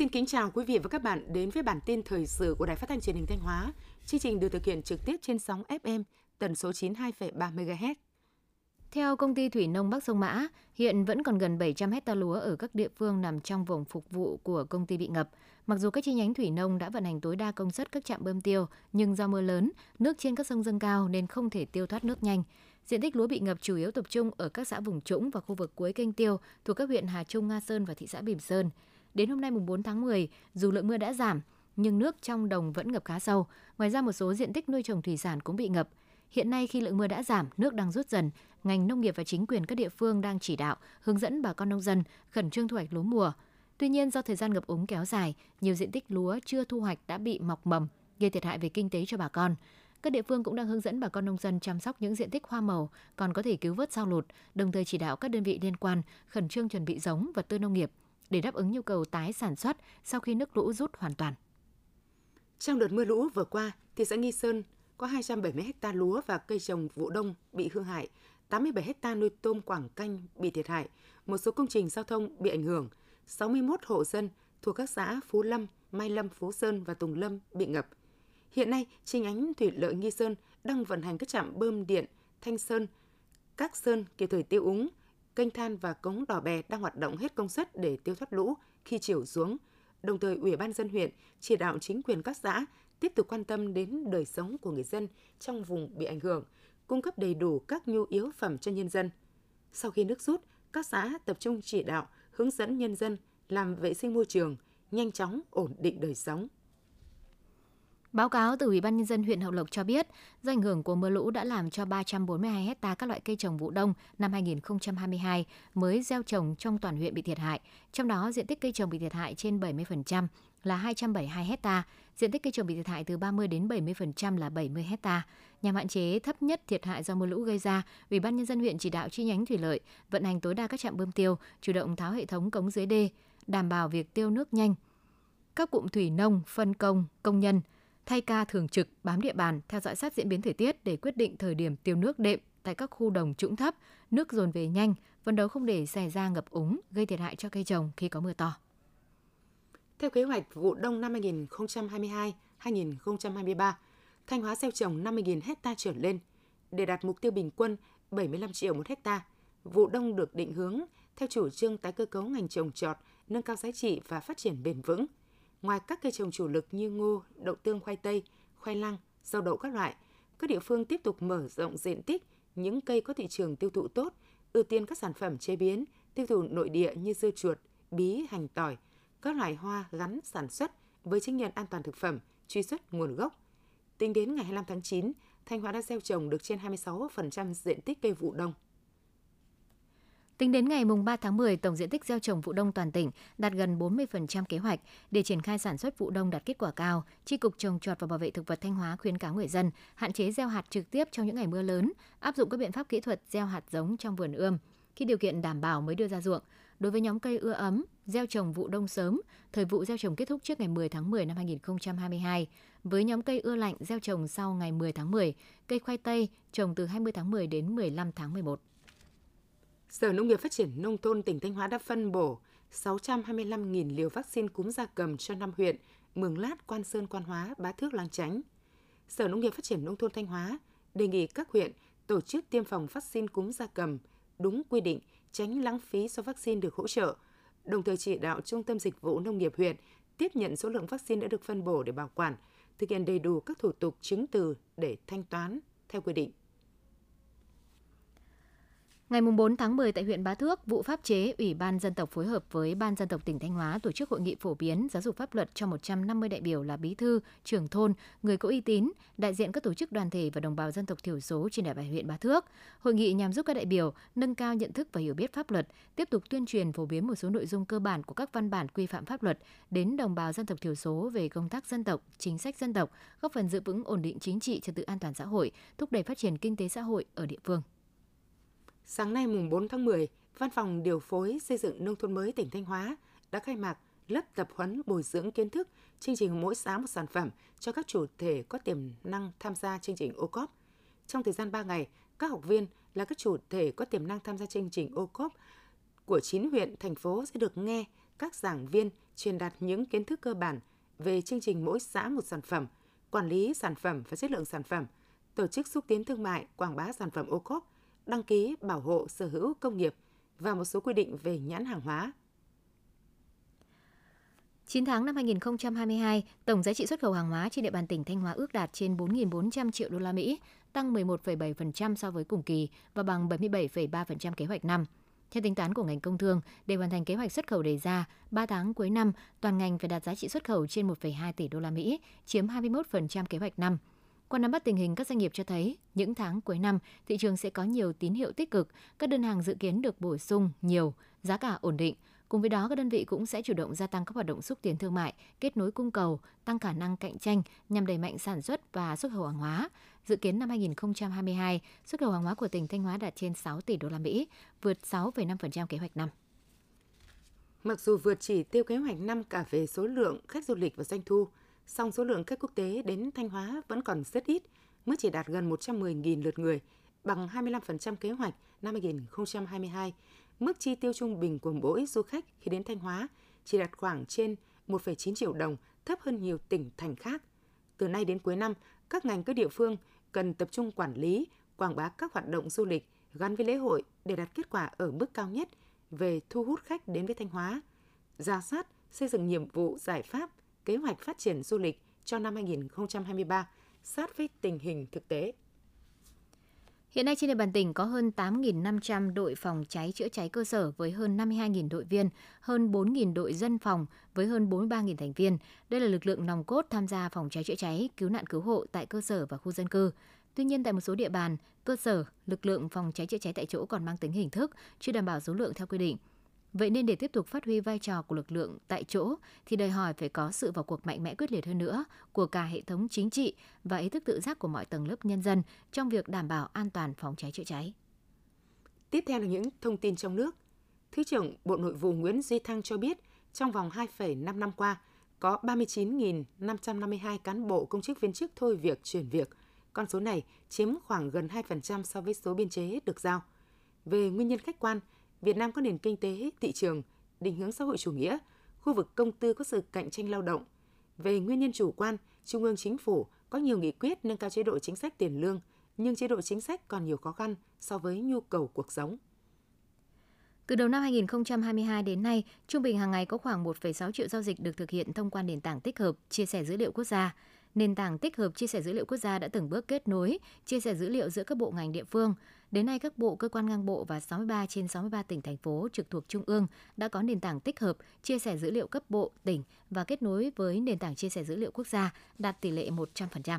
Xin kính chào quý vị và các bạn đến với bản tin thời sự của Đài Phát thanh Truyền hình Thanh Hóa. Chương trình được thực hiện trực tiếp trên sóng FM tần số 92,3 MHz. Theo công ty Thủy nông Bắc Sông Mã, hiện vẫn còn gần 700 hecta lúa ở các địa phương nằm trong vùng phục vụ của công ty bị ngập. Mặc dù các chi nhánh thủy nông đã vận hành tối đa công suất các trạm bơm tiêu, nhưng do mưa lớn, nước trên các sông dâng cao nên không thể tiêu thoát nước nhanh. Diện tích lúa bị ngập chủ yếu tập trung ở các xã vùng trũng và khu vực cuối kênh tiêu thuộc các huyện Hà Trung, Nga Sơn và thị xã Bỉm Sơn. Đến hôm nay mùng 4 tháng 10, dù lượng mưa đã giảm, nhưng nước trong đồng vẫn ngập khá sâu. Ngoài ra một số diện tích nuôi trồng thủy sản cũng bị ngập. Hiện nay khi lượng mưa đã giảm, nước đang rút dần, ngành nông nghiệp và chính quyền các địa phương đang chỉ đạo, hướng dẫn bà con nông dân khẩn trương thu hoạch lúa mùa. Tuy nhiên do thời gian ngập úng kéo dài, nhiều diện tích lúa chưa thu hoạch đã bị mọc mầm, gây thiệt hại về kinh tế cho bà con. Các địa phương cũng đang hướng dẫn bà con nông dân chăm sóc những diện tích hoa màu còn có thể cứu vớt sau lụt, đồng thời chỉ đạo các đơn vị liên quan khẩn trương chuẩn bị giống vật tư nông nghiệp để đáp ứng nhu cầu tái sản xuất sau khi nước lũ rút hoàn toàn. Trong đợt mưa lũ vừa qua, thị xã Nghi Sơn có 270 ha lúa và cây trồng vụ đông bị hư hại, 87 ha nuôi tôm quảng canh bị thiệt hại, một số công trình giao thông bị ảnh hưởng, 61 hộ dân thuộc các xã Phú Lâm, Mai Lâm, Phú Sơn và Tùng Lâm bị ngập. Hiện nay, chi nhánh thủy lợi Nghi Sơn đang vận hành các trạm bơm điện Thanh Sơn, Các Sơn kịp thời tiêu úng, kênh than và cống đỏ bè đang hoạt động hết công suất để tiêu thoát lũ khi chiều xuống. Đồng thời, Ủy ban dân huyện chỉ đạo chính quyền các xã tiếp tục quan tâm đến đời sống của người dân trong vùng bị ảnh hưởng, cung cấp đầy đủ các nhu yếu phẩm cho nhân dân. Sau khi nước rút, các xã tập trung chỉ đạo, hướng dẫn nhân dân làm vệ sinh môi trường, nhanh chóng ổn định đời sống. Báo cáo từ Ủy ban nhân dân huyện Hậu Lộc cho biết, do ảnh hưởng của mưa lũ đã làm cho 342 hecta các loại cây trồng vụ đông năm 2022 mới gieo trồng trong toàn huyện bị thiệt hại. Trong đó, diện tích cây trồng bị thiệt hại trên 70% là 272 hecta, diện tích cây trồng bị thiệt hại từ 30 đến 70% là 70 hecta. Nhằm hạn chế thấp nhất thiệt hại do mưa lũ gây ra, Ủy ban nhân dân huyện chỉ đạo chi nhánh thủy lợi vận hành tối đa các trạm bơm tiêu, chủ động tháo hệ thống cống dưới đê, đảm bảo việc tiêu nước nhanh. Các cụm thủy nông, phân công, công nhân thay ca thường trực bám địa bàn theo dõi sát diễn biến thời tiết để quyết định thời điểm tiêu nước đệm tại các khu đồng trũng thấp, nước dồn về nhanh, phấn đấu không để xảy ra ngập úng gây thiệt hại cho cây trồng khi có mưa to. Theo kế hoạch vụ đông năm 2022-2023, Thanh Hóa gieo trồng 50.000 hecta trở lên để đạt mục tiêu bình quân 75 triệu một hecta. Vụ đông được định hướng theo chủ trương tái cơ cấu ngành trồng trọt, nâng cao giá trị và phát triển bền vững – Ngoài các cây trồng chủ lực như ngô, đậu tương khoai tây, khoai lang, rau đậu các loại, các địa phương tiếp tục mở rộng diện tích những cây có thị trường tiêu thụ tốt, ưu tiên các sản phẩm chế biến, tiêu thụ nội địa như dưa chuột, bí, hành tỏi, các loại hoa gắn sản xuất với chứng nhận an toàn thực phẩm, truy xuất nguồn gốc. Tính đến ngày 25 tháng 9, Thanh Hóa đã gieo trồng được trên 26% diện tích cây vụ đông. Tính đến ngày 3 tháng 10, tổng diện tích gieo trồng vụ đông toàn tỉnh đạt gần 40% kế hoạch. Để triển khai sản xuất vụ đông đạt kết quả cao, Tri Cục Trồng trọt và Bảo vệ Thực vật Thanh Hóa khuyến cáo người dân hạn chế gieo hạt trực tiếp trong những ngày mưa lớn, áp dụng các biện pháp kỹ thuật gieo hạt giống trong vườn ươm. Khi điều kiện đảm bảo mới đưa ra ruộng. Đối với nhóm cây ưa ấm, gieo trồng vụ đông sớm, thời vụ gieo trồng kết thúc trước ngày 10 tháng 10 năm 2022. Với nhóm cây ưa lạnh gieo trồng sau ngày 10 tháng 10, cây khoai tây trồng từ 20 tháng 10 đến 15 tháng 11. Sở Nông nghiệp Phát triển Nông thôn tỉnh Thanh Hóa đã phân bổ 625.000 liều vaccine cúm gia cầm cho năm huyện Mường Lát, Quan Sơn, Quan Hóa, Bá Thước, Lang Chánh. Sở Nông nghiệp Phát triển Nông thôn Thanh Hóa đề nghị các huyện tổ chức tiêm phòng vaccine cúm gia cầm đúng quy định, tránh lãng phí số vaccine được hỗ trợ, đồng thời chỉ đạo Trung tâm Dịch vụ Nông nghiệp huyện tiếp nhận số lượng vaccine đã được phân bổ để bảo quản, thực hiện đầy đủ các thủ tục chứng từ để thanh toán theo quy định. Ngày 4 tháng 10 tại huyện Bá Thước, vụ pháp chế Ủy ban dân tộc phối hợp với Ban dân tộc tỉnh Thanh Hóa tổ chức hội nghị phổ biến giáo dục pháp luật cho 150 đại biểu là bí thư, trưởng thôn, người có uy tín, đại diện các tổ chức đoàn thể và đồng bào dân tộc thiểu số trên địa bàn huyện Bá Thước. Hội nghị nhằm giúp các đại biểu nâng cao nhận thức và hiểu biết pháp luật, tiếp tục tuyên truyền phổ biến một số nội dung cơ bản của các văn bản quy phạm pháp luật đến đồng bào dân tộc thiểu số về công tác dân tộc, chính sách dân tộc, góp phần giữ vững ổn định chính trị, trật tự an toàn xã hội, thúc đẩy phát triển kinh tế xã hội ở địa phương. Sáng nay mùng 4 tháng 10, Văn phòng điều phối xây dựng nông thôn mới tỉnh Thanh Hóa đã khai mạc lớp tập huấn bồi dưỡng kiến thức chương trình mỗi xã một sản phẩm cho các chủ thể có tiềm năng tham gia chương trình OCOP. Trong thời gian 3 ngày, các học viên là các chủ thể có tiềm năng tham gia chương trình OCOP của 9 huyện, thành phố sẽ được nghe, các giảng viên truyền đạt những kiến thức cơ bản về chương trình mỗi xã một sản phẩm, quản lý sản phẩm và chất lượng sản phẩm, tổ chức xúc tiến thương mại, quảng bá sản phẩm ô cốp, đăng ký bảo hộ sở hữu công nghiệp và một số quy định về nhãn hàng hóa. 9 tháng năm 2022, tổng giá trị xuất khẩu hàng hóa trên địa bàn tỉnh Thanh Hóa ước đạt trên 4.400 triệu đô la Mỹ, tăng 11,7% so với cùng kỳ và bằng 77,3% kế hoạch năm. Theo tính toán của ngành công thương, để hoàn thành kế hoạch xuất khẩu đề ra, 3 tháng cuối năm, toàn ngành phải đạt giá trị xuất khẩu trên 1,2 tỷ đô la Mỹ, chiếm 21% kế hoạch năm. Qua nắm bắt tình hình các doanh nghiệp cho thấy, những tháng cuối năm, thị trường sẽ có nhiều tín hiệu tích cực, các đơn hàng dự kiến được bổ sung nhiều, giá cả ổn định. Cùng với đó, các đơn vị cũng sẽ chủ động gia tăng các hoạt động xúc tiến thương mại, kết nối cung cầu, tăng khả năng cạnh tranh nhằm đẩy mạnh sản xuất và xuất khẩu hàng hóa. Dự kiến năm 2022, xuất khẩu hàng hóa của tỉnh Thanh Hóa đạt trên 6 tỷ đô la Mỹ, vượt 6,5% kế hoạch năm. Mặc dù vượt chỉ tiêu kế hoạch năm cả về số lượng khách du lịch và doanh thu, song số lượng khách quốc tế đến Thanh Hóa vẫn còn rất ít, mới chỉ đạt gần 110.000 lượt người, bằng 25% kế hoạch năm 2022. Mức chi tiêu trung bình của mỗi du khách khi đến Thanh Hóa chỉ đạt khoảng trên 1,9 triệu đồng, thấp hơn nhiều tỉnh thành khác. Từ nay đến cuối năm, các ngành các địa phương cần tập trung quản lý, quảng bá các hoạt động du lịch gắn với lễ hội để đạt kết quả ở mức cao nhất về thu hút khách đến với Thanh Hóa. Ra soát, xây dựng nhiệm vụ giải pháp, kế hoạch phát triển du lịch cho năm 2023 sát với tình hình thực tế. Hiện nay trên địa bàn tỉnh có hơn 8.500 đội phòng cháy chữa cháy cơ sở với hơn 52.000 đội viên, hơn 4.000 đội dân phòng với hơn 43.000 thành viên. Đây là lực lượng nòng cốt tham gia phòng cháy chữa cháy, cứu nạn cứu hộ tại cơ sở và khu dân cư. Tuy nhiên tại một số địa bàn, cơ sở, lực lượng phòng cháy chữa cháy tại chỗ còn mang tính hình thức, chưa đảm bảo số lượng theo quy định. Vậy nên để tiếp tục phát huy vai trò của lực lượng tại chỗ thì đòi hỏi phải có sự vào cuộc mạnh mẽ quyết liệt hơn nữa của cả hệ thống chính trị và ý thức tự giác của mọi tầng lớp nhân dân trong việc đảm bảo an toàn phòng cháy chữa cháy. Tiếp theo là những thông tin trong nước. Thứ trưởng Bộ Nội vụ Nguyễn Duy Thăng cho biết, trong vòng 2,5 năm qua, có 39.552 cán bộ công chức viên chức thôi việc chuyển việc. Con số này chiếm khoảng gần 2% so với số biên chế được giao. Về nguyên nhân khách quan, Việt Nam có nền kinh tế, thị trường, định hướng xã hội chủ nghĩa, khu vực công tư có sự cạnh tranh lao động. Về nguyên nhân chủ quan, Trung ương Chính phủ có nhiều nghị quyết nâng cao chế độ chính sách tiền lương, nhưng chế độ chính sách còn nhiều khó khăn so với nhu cầu cuộc sống. Từ đầu năm 2022 đến nay, trung bình hàng ngày có khoảng 1,6 triệu giao dịch được thực hiện thông qua nền tảng tích hợp chia sẻ dữ liệu quốc gia. Nền tảng tích hợp chia sẻ dữ liệu quốc gia đã từng bước kết nối, chia sẻ dữ liệu giữa các bộ ngành địa phương. Đến nay, các bộ, cơ quan ngang bộ và 63 trên 63 tỉnh, thành phố trực thuộc Trung ương đã có nền tảng tích hợp, chia sẻ dữ liệu cấp bộ, tỉnh và kết nối với nền tảng chia sẻ dữ liệu quốc gia đạt tỷ lệ 100%.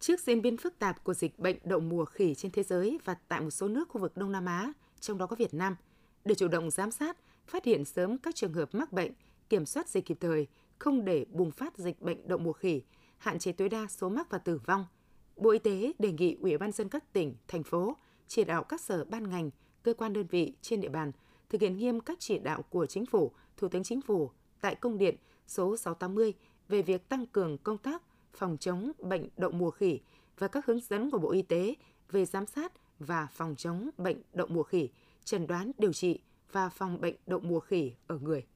Trước diễn biến phức tạp của dịch bệnh đậu mùa khỉ trên thế giới và tại một số nước khu vực Đông Nam Á, trong đó có Việt Nam, để chủ động giám sát, phát hiện sớm các trường hợp mắc bệnh, kiểm soát dịch kịp thời, không để bùng phát dịch bệnh đậu mùa khỉ, hạn chế tối đa số mắc và tử vong – Bộ Y tế đề nghị Ủy ban dân các tỉnh, thành phố chỉ đạo các sở ban ngành, cơ quan đơn vị trên địa bàn thực hiện nghiêm các chỉ đạo của Chính phủ, Thủ tướng Chính phủ tại công điện số 680 về việc tăng cường công tác phòng chống bệnh đậu mùa khỉ và các hướng dẫn của Bộ Y tế về giám sát và phòng chống bệnh đậu mùa khỉ, chẩn đoán điều trị và phòng bệnh đậu mùa khỉ ở người.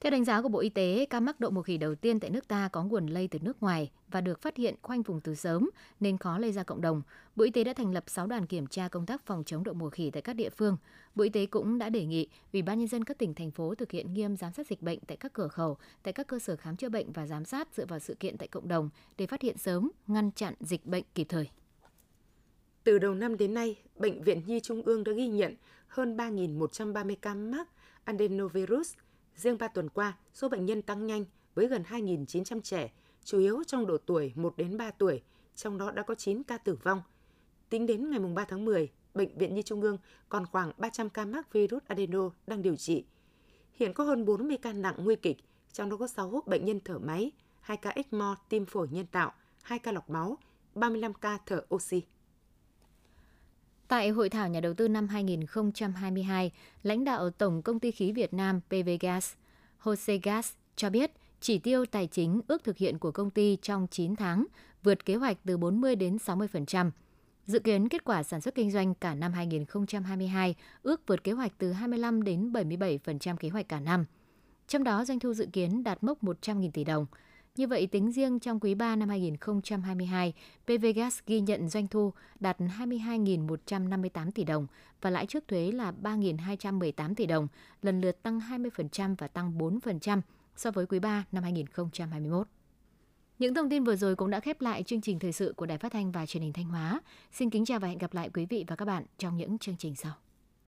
Theo đánh giá của Bộ Y tế, ca mắc đậu mùa khỉ đầu tiên tại nước ta có nguồn lây từ nước ngoài và được phát hiện khoanh vùng từ sớm nên khó lây ra cộng đồng. Bộ Y tế đã thành lập 6 đoàn kiểm tra công tác phòng chống đậu mùa khỉ tại các địa phương. Bộ Y tế cũng đã đề nghị Ủy ban nhân dân các tỉnh thành phố thực hiện nghiêm giám sát dịch bệnh tại các cửa khẩu, tại các cơ sở khám chữa bệnh và giám sát dựa vào sự kiện tại cộng đồng để phát hiện sớm, ngăn chặn dịch bệnh kịp thời. Từ đầu năm đến nay, Bệnh viện Nhi Trung ương đã ghi nhận hơn 3.130 ca mắc adenovirus – Riêng 3 tuần qua, số bệnh nhân tăng nhanh với gần 2.900 trẻ, chủ yếu trong độ tuổi 1 đến 3 tuổi, trong đó đã có 9 ca tử vong. Tính đến ngày 3 tháng 10, Bệnh viện Nhi Trung ương còn khoảng 300 ca mắc virus adeno đang điều trị. Hiện có hơn 40 ca nặng nguy kịch, trong đó có 6 bệnh nhân thở máy, 2 ca ECMO tim phổi nhân tạo, 2 ca lọc máu, 35 ca thở oxy. Tại hội thảo nhà đầu tư năm 2022, lãnh đạo Tổng công ty khí Việt Nam PVGas, Jose Gas cho biết chỉ tiêu tài chính ước thực hiện của công ty trong 9 tháng vượt kế hoạch từ 40 đến 60%. Dự kiến kết quả sản xuất kinh doanh cả năm 2022 ước vượt kế hoạch từ 25 đến 77% kế hoạch cả năm. Trong đó doanh thu dự kiến đạt mốc 100.000 tỷ đồng. Như vậy, tính riêng trong quý 3 năm 2022, PVGas ghi nhận doanh thu đạt 22.158 tỷ đồng và lãi trước thuế là 3.218 tỷ đồng, lần lượt tăng 20% và tăng 4% so với quý 3 năm 2021. Những thông tin vừa rồi cũng đã khép lại chương trình thời sự của Đài Phát thanh và Truyền hình Thanh Hóa. Xin kính chào và hẹn gặp lại quý vị và các bạn trong những chương trình sau.